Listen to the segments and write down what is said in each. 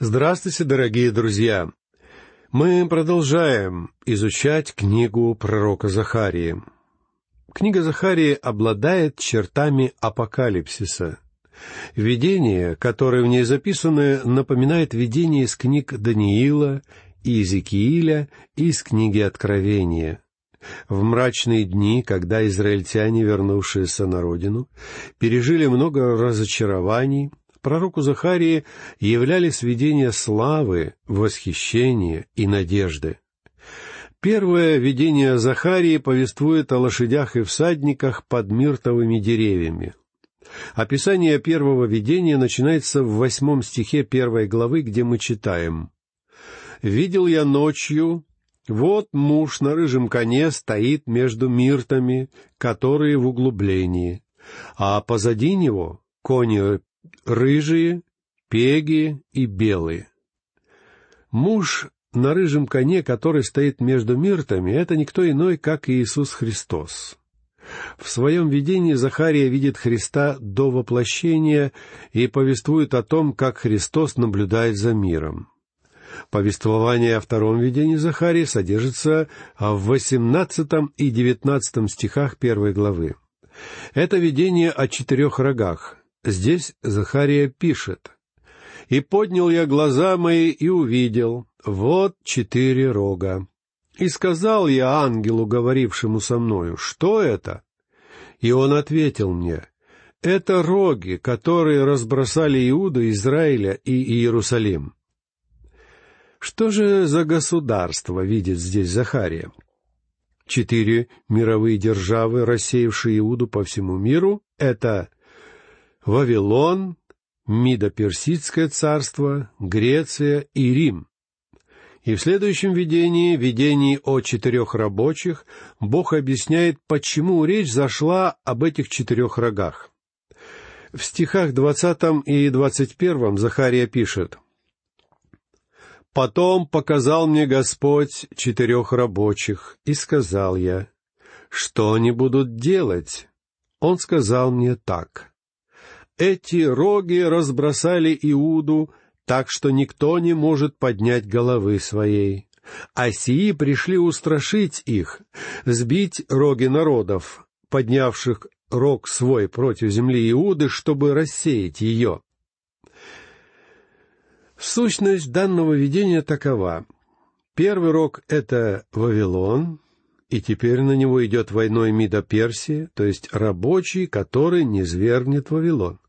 Здравствуйте, дорогие друзья! Мы продолжаем изучать книгу пророка Захарии. Книга Захарии обладает чертами апокалипсиса. Видение, которое в ней записано, напоминает видение из книг Даниила, Иезекииля и из книги Откровения. В мрачные дни, когда израильтяне, вернувшиеся на родину, пережили много разочарований, пророку Захарии являлись видения славы, восхищения и надежды. Первое видение Захарии повествует о лошадях и всадниках под миртовыми деревьями. Описание первого видения начинается в восьмом стихе первой главы, где мы читаем «Видел я ночью, вот муж на рыжем коне стоит между миртами, которые в углублении, а позади него кони рыжие, пеги и белые. Муж на рыжем коне, который стоит между миртами, это никто иной, как Иисус Христос. В своем видении Захария видит Христа до воплощения и повествует о том, как Христос наблюдает за миром. Повествование о втором видении Захарии содержится в восемнадцатом и девятнадцатом стихах первой главы. Это видение о четырех рогах, Здесь Захария пишет. «И поднял я глаза мои и увидел, вот четыре рога. И сказал я ангелу, говорившему со мною, что это? И он ответил мне, это роги, которые разбросали Иуду, Израиля и Иерусалим. Что же за государство видит здесь Захария? Четыре мировые державы, рассеявшие Иуду по всему миру, это Вавилон, Мидо-Персидское царство, Греция и Рим. И в следующем видении, видении о четырех рабочих, Бог объясняет, почему речь зашла об этих четырех рогах. В стихах двадцатом и двадцать первом Захария пишет «Потом показал мне Господь четырех рабочих, и сказал я, что они будут делать? Он сказал мне так, эти роги разбросали Иуду, так что никто не может поднять головы своей. А сии пришли устрашить их, сбить роги народов, поднявших рог свой против земли Иуды, чтобы рассеять ее. Сущность данного видения такова. Первый рог — это Вавилон, и теперь на него идет войной Мида Персия, то есть рабочий, который не свергнет Вавилон.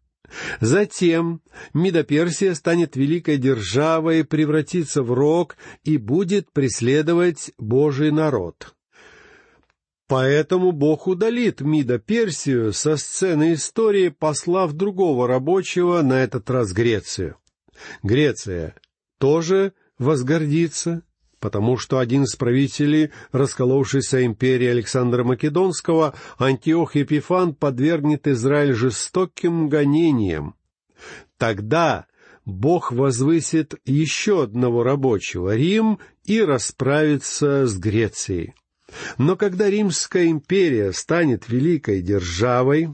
Затем Мидоперсия станет великой державой, превратится в рог и будет преследовать Божий народ. Поэтому Бог удалит Мидоперсию со сцены истории, послав другого рабочего, на этот раз Грецию. Греция тоже возгордится, потому что один из правителей расколовшейся империи Александра Македонского, Антиох Епифан, подвергнет Израиль жестоким гонениям. Тогда Бог возвысит еще одного рабочего, Рим, и расправится с Грецией. Но когда Римская империя станет великой державой,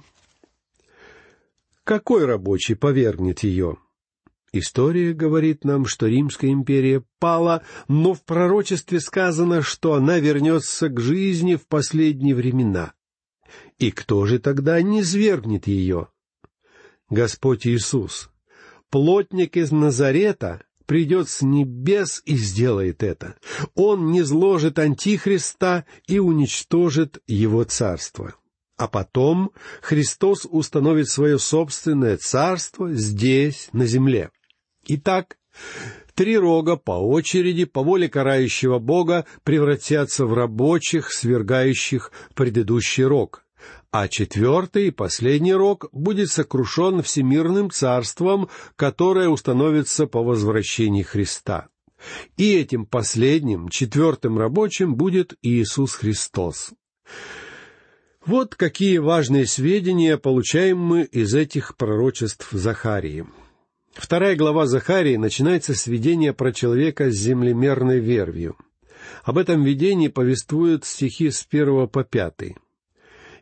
какой рабочий повергнет ее? История говорит нам, что Римская империя пала, но в пророчестве сказано, что она вернется к жизни в последние времена. И кто же тогда не свергнет ее? Господь Иисус, плотник из Назарета, придет с небес и сделает это. Он не зложит Антихриста и уничтожит его царство. А потом Христос установит свое собственное царство здесь, на земле. Итак, три рога по очереди, по воле карающего Бога, превратятся в рабочих, свергающих предыдущий рог, а четвертый и последний рог будет сокрушен всемирным царством, которое установится по возвращении Христа. И этим последним, четвертым рабочим будет Иисус Христос. Вот какие важные сведения получаем мы из этих пророчеств Захарии. Вторая глава Захарии начинается с видения про человека с землемерной вервью. Об этом видении повествуют стихи с первого по пятый.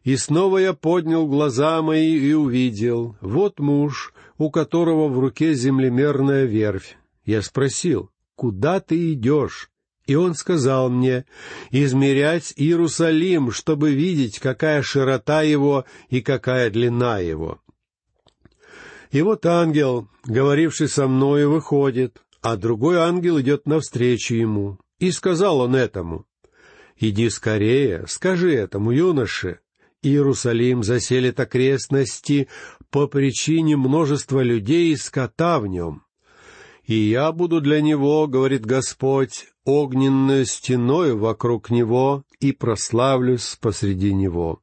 «И снова я поднял глаза мои и увидел, вот муж, у которого в руке землемерная вервь, Я спросил, «Куда ты идешь?» И он сказал мне, «Измерять Иерусалим, чтобы видеть, какая широта его и какая длина его». И вот ангел, говоривший со мною, выходит, а другой ангел идет навстречу ему. И сказал он этому, «Иди скорее, скажи этому юноше, Иерусалим заселит окрестности по причине множества людей и скота в нем. И я буду для него, говорит Господь, огненной стеной вокруг него и прославлюсь посреди него.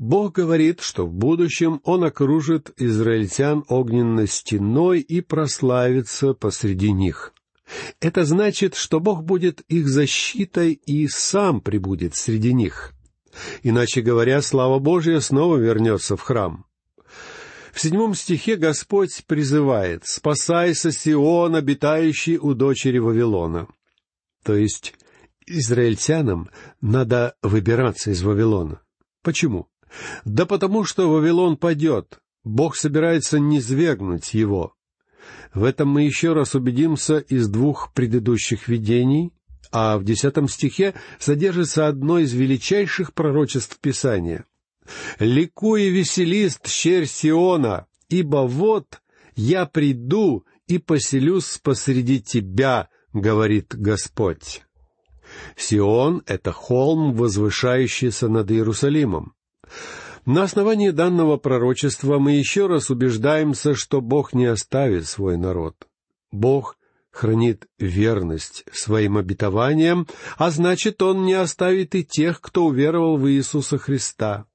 Бог говорит, что в будущем Он окружит израильтян огненной стеной и прославится посреди них. Это значит, что Бог будет их защитой и сам прибудет среди них. Иначе говоря, слава Божья снова вернется в храм. В седьмом стихе Господь призывает «Спасайся, Сион, обитающий у дочери Вавилона». То есть израильтянам надо выбираться из Вавилона. Почему? Да потому что Вавилон падет. Бог собирается низвергнуть его. В этом мы еще раз убедимся из двух предыдущих видений, а в десятом стихе содержится одно из величайших пророчеств Писания. «Ликуй и веселись, щерь Сиона, ибо вот я приду и поселюсь посреди тебя, — говорит Господь». Сион — это холм, возвышающийся над Иерусалимом. На основании данного пророчества мы еще раз убеждаемся, что Бог не оставит свой народ. Бог хранит верность своим обетованиям, а значит, Он не оставит и тех, кто уверовал в Иисуса Христа.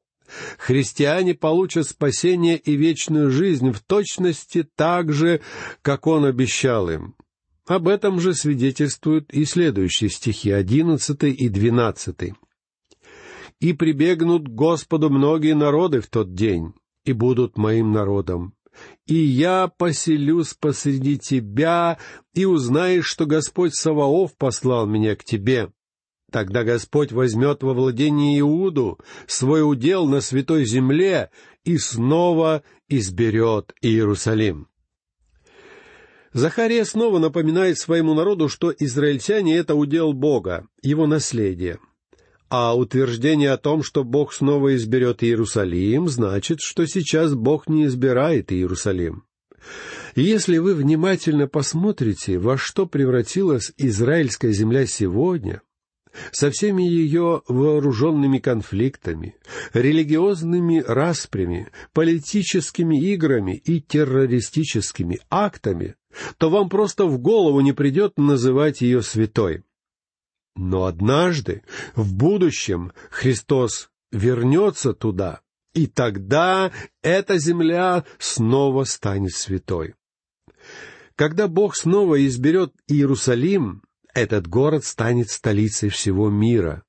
Христиане получат спасение и вечную жизнь в точности так же, как Он обещал им. Об этом же свидетельствуют и следующие стихи, одиннадцатый и двенадцатый и прибегнут к Господу многие народы в тот день, и будут моим народом. И я поселюсь посреди тебя, и узнаешь, что Господь Саваоф послал меня к тебе. Тогда Господь возьмет во владение Иуду свой удел на святой земле и снова изберет Иерусалим. Захария снова напоминает своему народу, что израильтяне — это удел Бога, его наследие — а утверждение о том, что Бог снова изберет Иерусалим, значит, что сейчас Бог не избирает Иерусалим. Если вы внимательно посмотрите, во что превратилась израильская земля сегодня, со всеми ее вооруженными конфликтами, религиозными распрями, политическими играми и террористическими актами, то вам просто в голову не придет называть ее святой. Но однажды, в будущем, Христос вернется туда, и тогда эта земля снова станет святой. Когда Бог снова изберет Иерусалим, этот город станет столицей всего мира.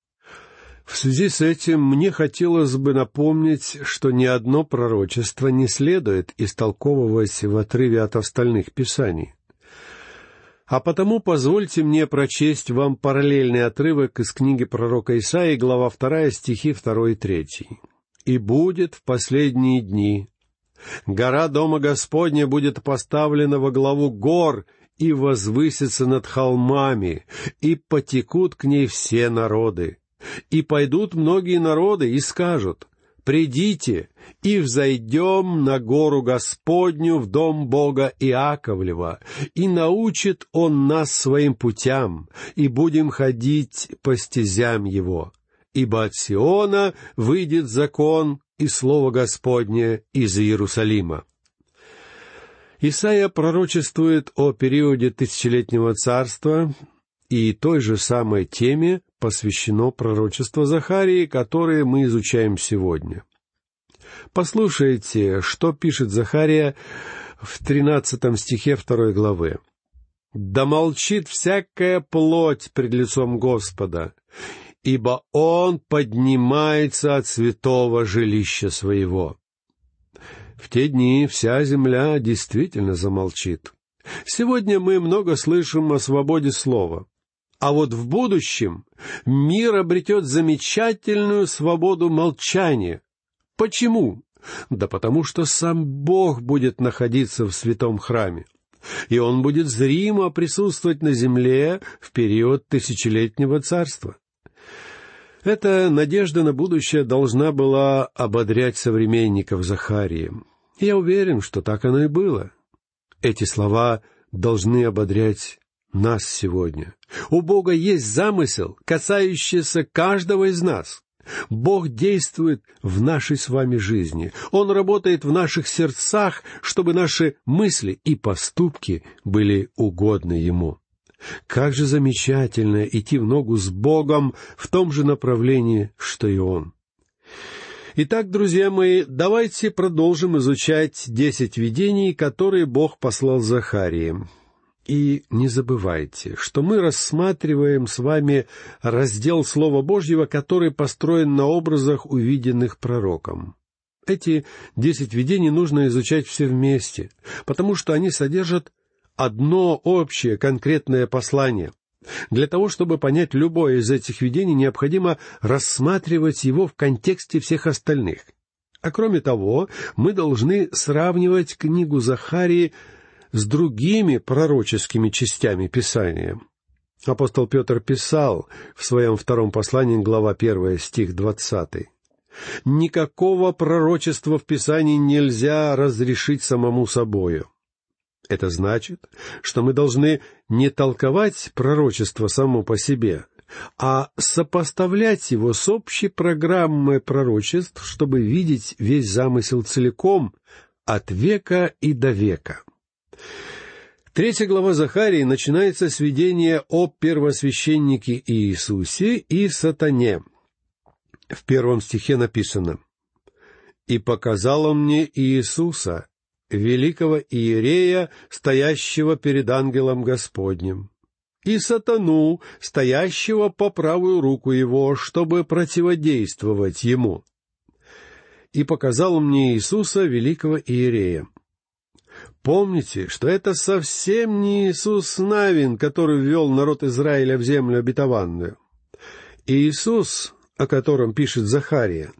В связи с этим мне хотелось бы напомнить, что ни одно пророчество не следует истолковывать в отрыве от остальных писаний. А потому позвольте мне прочесть вам параллельный отрывок из книги пророка Исаии, глава 2, стихи 2 и 3. «И будет в последние дни. Гора Дома Господня будет поставлена во главу гор и возвысится над холмами, и потекут к ней все народы. И пойдут многие народы и скажут, «Придите и взойдем на гору Господню в дом Бога Иаковлева, и научит Он нас своим путям, и будем ходить по стезям Его. Ибо от Сиона выйдет закон и слово Господне из Иерусалима». Исаия пророчествует о периоде тысячелетнего царства, и той же самой теме посвящено пророчество Захарии, которое мы изучаем сегодня. Послушайте, что пишет Захария в тринадцатом стихе второй главы. «Да молчит всякая плоть пред лицом Господа, ибо Он поднимается от святого жилища своего». В те дни вся земля действительно замолчит. Сегодня мы много слышим о свободе слова. А вот в будущем мир обретет замечательную свободу молчания. Почему? Да потому что сам Бог будет находиться в святом храме. и он будет зримо присутствовать на земле в период тысячелетнего царства. Эта надежда на будущее должна была ободрять современников Захарии. Я уверен, что так оно и было. Эти слова должны ободрять нас сегодня. У Бога есть замысел, касающийся каждого из нас. Бог действует в нашей с вами жизни. Он работает в наших сердцах, чтобы наши мысли и поступки были угодны Ему. Как же замечательно идти в ногу с Богом в том же направлении, что и Он. Итак, друзья мои, давайте продолжим изучать десять видений, которые Бог послал Захарии. И не забывайте, что мы рассматриваем с вами раздел Слова Божьего, который построен на образах, увиденных пророком. Эти десять видений нужно изучать все вместе, потому что они содержат одно общее конкретное послание. Для того, чтобы понять любое из этих видений, необходимо рассматривать его в контексте всех остальных. А кроме того, мы должны сравнивать книгу Захарии с другими пророческими частями Писания. Апостол Петр писал в своем втором послании, глава 1, стих 20. «Никакого пророчества в Писании нельзя разрешить самому собою». Это значит, что мы должны не толковать пророчество само по себе, а сопоставлять его с общей программой пророчеств, чтобы видеть весь замысел целиком, от века и до века. Третья глава Захарии начинается с видения о первосвященнике Иисусе и сатане. В первом стихе написано «И показал он мне Иисуса, великого Иерея, стоящего перед ангелом Господним, и сатану, стоящего по правую руку его, чтобы противодействовать ему. И показал мне Иисуса, великого Иерея. Помните, что это совсем не Иисус Навин, который ввел народ Израиля в землю обетованную. Иисус, о котором пишет Захария,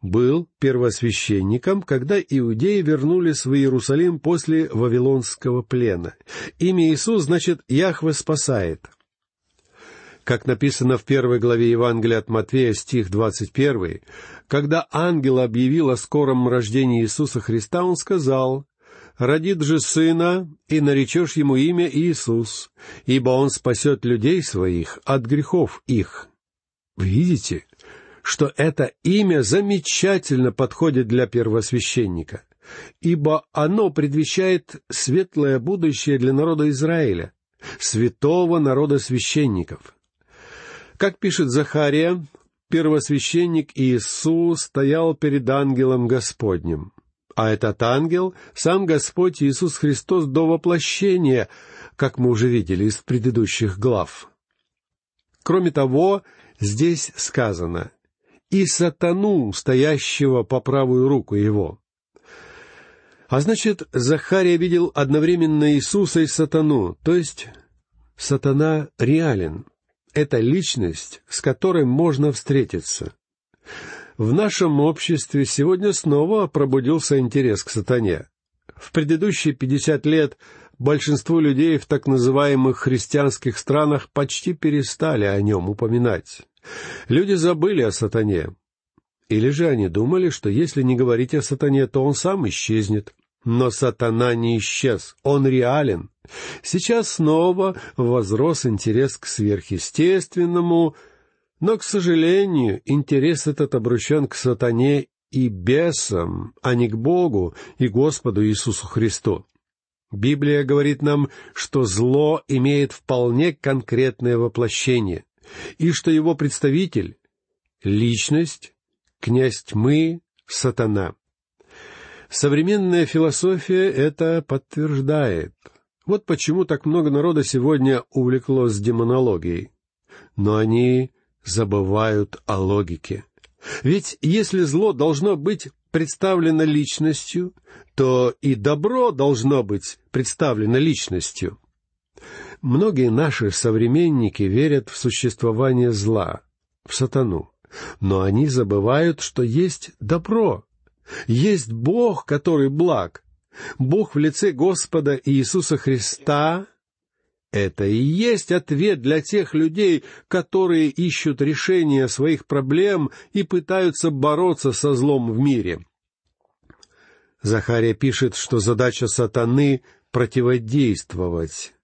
был первосвященником, когда иудеи вернулись в Иерусалим после Вавилонского плена. Имя Иисус значит «Яхве спасает». Как написано в первой главе Евангелия от Матфея, стих двадцать первый, когда ангел объявил о скором рождении Иисуса Христа, он сказал, родит же сына, и наречешь ему имя Иисус, ибо он спасет людей своих от грехов их. Видите, что это имя замечательно подходит для первосвященника, ибо оно предвещает светлое будущее для народа Израиля, святого народа священников. Как пишет Захария, первосвященник Иисус стоял перед ангелом Господним. А этот ангел — сам Господь Иисус Христос до воплощения, как мы уже видели из предыдущих глав. Кроме того, здесь сказано «и сатану, стоящего по правую руку его». А значит, Захария видел одновременно Иисуса и сатану, то есть сатана реален. Это личность, с которой можно встретиться в нашем обществе сегодня снова пробудился интерес к сатане. В предыдущие пятьдесят лет большинство людей в так называемых христианских странах почти перестали о нем упоминать. Люди забыли о сатане. Или же они думали, что если не говорить о сатане, то он сам исчезнет. Но сатана не исчез, он реален. Сейчас снова возрос интерес к сверхъестественному, но, к сожалению, интерес этот обращен к сатане и бесам, а не к Богу и Господу Иисусу Христу. Библия говорит нам, что зло имеет вполне конкретное воплощение, и что его представитель — личность, князь тьмы, сатана. Современная философия это подтверждает. Вот почему так много народа сегодня увлеклось демонологией. Но они забывают о логике. Ведь если зло должно быть представлено личностью, то и добро должно быть представлено личностью. Многие наши современники верят в существование зла, в сатану, но они забывают, что есть добро, есть Бог, который благ, Бог в лице Господа Иисуса Христа — это и есть ответ для тех людей, которые ищут решения своих проблем и пытаются бороться со злом в мире. Захария пишет, что задача сатаны — противодействовать.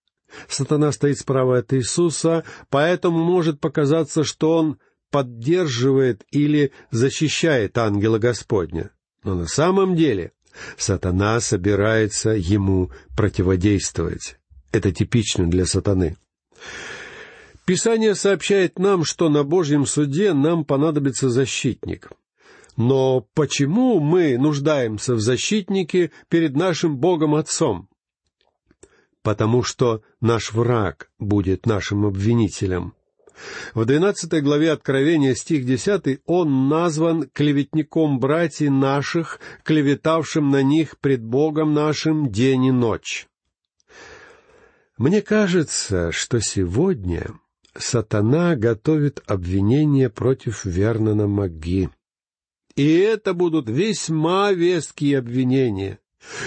Сатана стоит справа от Иисуса, поэтому может показаться, что он поддерживает или защищает ангела Господня. Но на самом деле сатана собирается ему противодействовать. Это типично для сатаны. Писание сообщает нам, что на Божьем суде нам понадобится защитник. Но почему мы нуждаемся в защитнике перед нашим Богом Отцом? Потому что наш враг будет нашим обвинителем. В двенадцатой главе Откровения, стих десятый, он назван клеветником братьев наших, клеветавшим на них пред Богом нашим день и ночь. Мне кажется, что сегодня сатана готовит обвинение против Вернона Маги. И это будут весьма веские обвинения.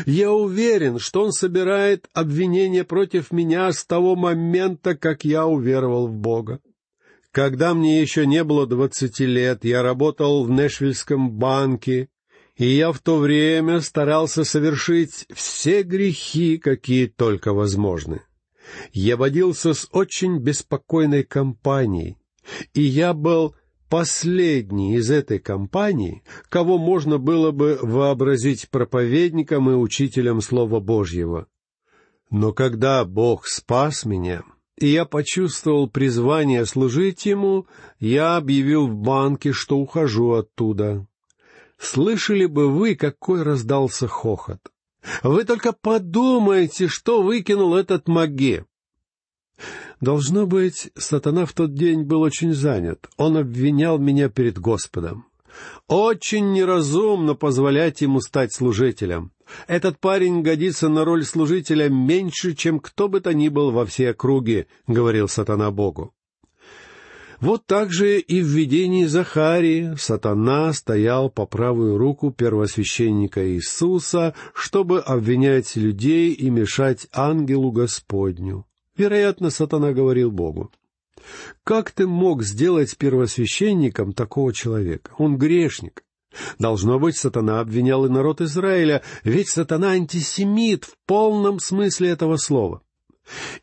Я уверен, что он собирает обвинения против меня с того момента, как я уверовал в Бога. Когда мне еще не было двадцати лет, я работал в Нэшвильском банке, и я в то время старался совершить все грехи, какие только возможны. Я водился с очень беспокойной компанией, и я был последний из этой компании, кого можно было бы вообразить проповедником и учителем Слова Божьего. Но когда Бог спас меня, и я почувствовал призвание служить ему, я объявил в банке, что ухожу оттуда. Слышали бы вы, какой раздался хохот? Вы только подумайте, что выкинул этот маге. Должно быть, сатана в тот день был очень занят. Он обвинял меня перед Господом. Очень неразумно позволять ему стать служителем. Этот парень годится на роль служителя меньше, чем кто бы то ни был во всей округе, — говорил сатана Богу. Вот так же и в видении Захарии сатана стоял по правую руку первосвященника Иисуса, чтобы обвинять людей и мешать ангелу Господню. Вероятно, сатана говорил Богу. «Как ты мог сделать первосвященником такого человека? Он грешник. Должно быть, сатана обвинял и народ Израиля, ведь сатана антисемит в полном смысле этого слова.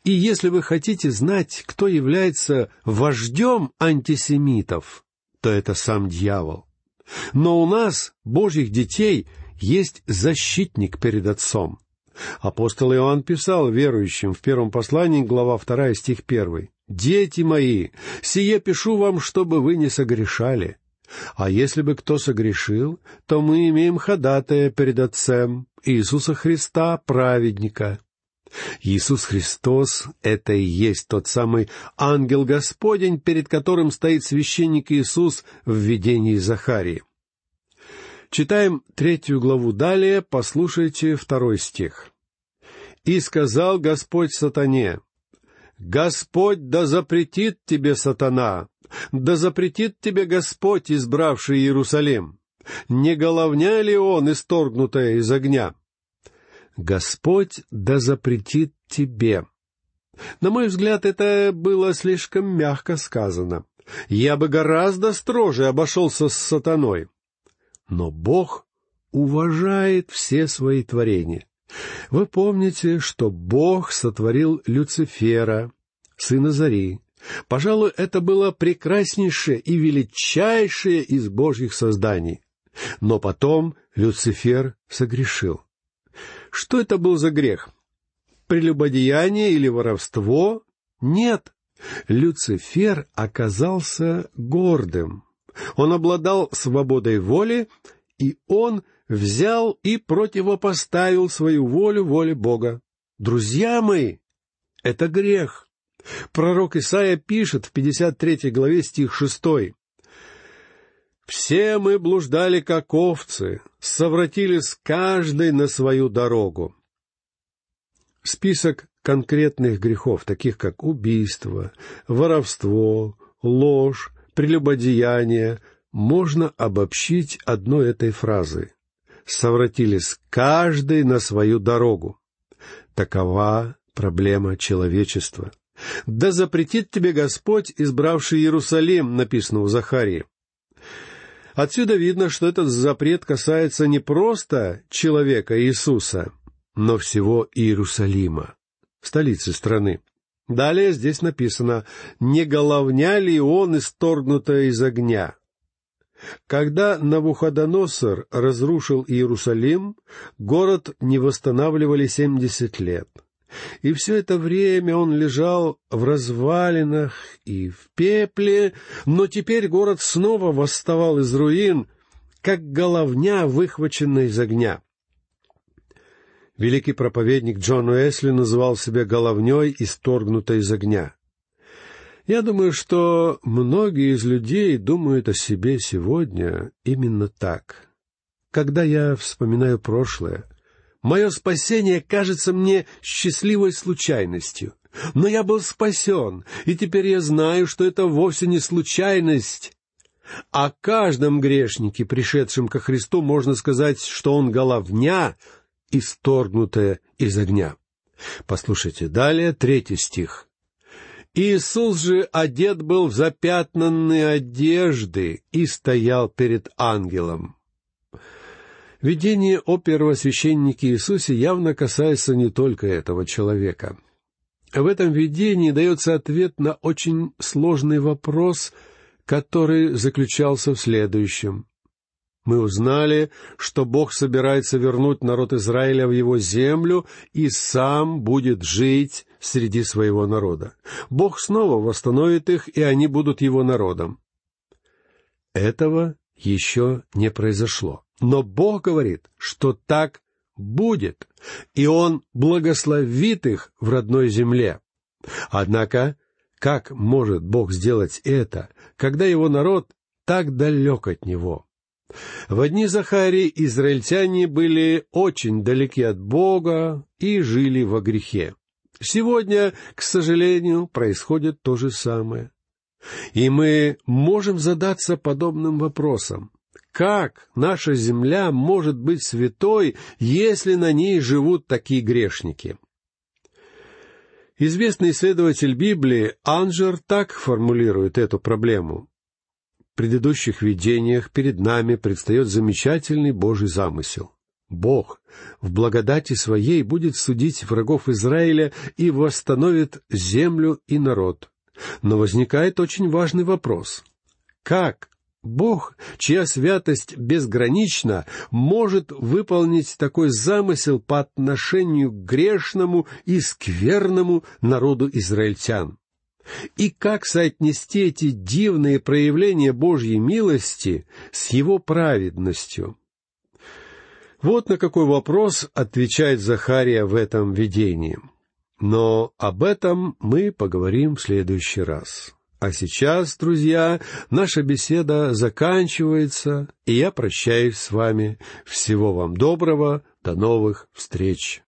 И если вы хотите знать, кто является вождем антисемитов, то это сам дьявол. Но у нас, Божьих детей, есть защитник перед Отцом. Апостол Иоанн писал верующим в первом послании, глава 2, стих 1. «Дети мои, сие пишу вам, чтобы вы не согрешали. А если бы кто согрешил, то мы имеем ходатая перед Отцем, Иисуса Христа, праведника». Иисус Христос — это и есть тот самый ангел Господень, перед которым стоит священник Иисус в видении Захарии. Читаем третью главу далее, послушайте второй стих. «И сказал Господь сатане, Господь да запретит тебе, сатана, да запретит тебе Господь, избравший Иерусалим. Не головня ли он, исторгнутая из огня? Господь да запретит тебе. На мой взгляд, это было слишком мягко сказано. Я бы гораздо строже обошелся с сатаной. Но Бог уважает все свои творения. Вы помните, что Бог сотворил Люцифера, сына Зари. Пожалуй, это было прекраснейшее и величайшее из Божьих созданий. Но потом Люцифер согрешил. Что это был за грех? Прелюбодеяние или воровство? Нет. Люцифер оказался гордым. Он обладал свободой воли, и он взял и противопоставил свою волю воле Бога. Друзья мои, это грех. Пророк Исаия пишет в 53 главе стих 6. «Все мы блуждали, как овцы, совратились каждый на свою дорогу». Список конкретных грехов, таких как убийство, воровство, ложь, прелюбодеяние, можно обобщить одной этой фразой. совратились каждый на свою дорогу. Такова проблема человечества. «Да запретит тебе Господь, избравший Иерусалим», написано у Захарии. Отсюда видно, что этот запрет касается не просто человека Иисуса, но всего Иерусалима, столицы страны. Далее здесь написано «Не головня ли он исторгнутая из огня?» Когда Навуходоносор разрушил Иерусалим, город не восстанавливали семьдесят лет. И все это время он лежал в развалинах и в пепле, но теперь город снова восставал из руин, как головня, выхваченная из огня. Великий проповедник Джон Уэсли называл себя головней, исторгнутой из огня. Я думаю, что многие из людей думают о себе сегодня именно так. Когда я вспоминаю прошлое, мое спасение кажется мне счастливой случайностью. Но я был спасен, и теперь я знаю, что это вовсе не случайность. О каждом грешнике, пришедшем ко Христу, можно сказать, что он головня, исторгнутая из огня. Послушайте, далее третий стих. Иисус же одет был в запятнанные одежды и стоял перед ангелом. Видение о первосвященнике Иисусе явно касается не только этого человека. В этом видении дается ответ на очень сложный вопрос, который заключался в следующем. Мы узнали, что Бог собирается вернуть народ Израиля в его землю и сам будет жить среди своего народа. Бог снова восстановит их, и они будут его народом. Этого еще не произошло. Но Бог говорит, что так будет, и Он благословит их в родной земле. Однако, как может Бог сделать это, когда его народ так далек от Него? В дни Захарии израильтяне были очень далеки от Бога и жили во грехе. Сегодня, к сожалению, происходит то же самое. И мы можем задаться подобным вопросом. Как наша земля может быть святой, если на ней живут такие грешники? Известный исследователь Библии Анджер так формулирует эту проблему предыдущих видениях перед нами предстает замечательный Божий замысел. Бог в благодати Своей будет судить врагов Израиля и восстановит землю и народ. Но возникает очень важный вопрос. Как Бог, чья святость безгранична, может выполнить такой замысел по отношению к грешному и скверному народу израильтян? И как соотнести эти дивные проявления Божьей милости с Его праведностью? Вот на какой вопрос отвечает Захария в этом видении. Но об этом мы поговорим в следующий раз. А сейчас, друзья, наша беседа заканчивается, и я прощаюсь с вами. Всего вам доброго, до новых встреч.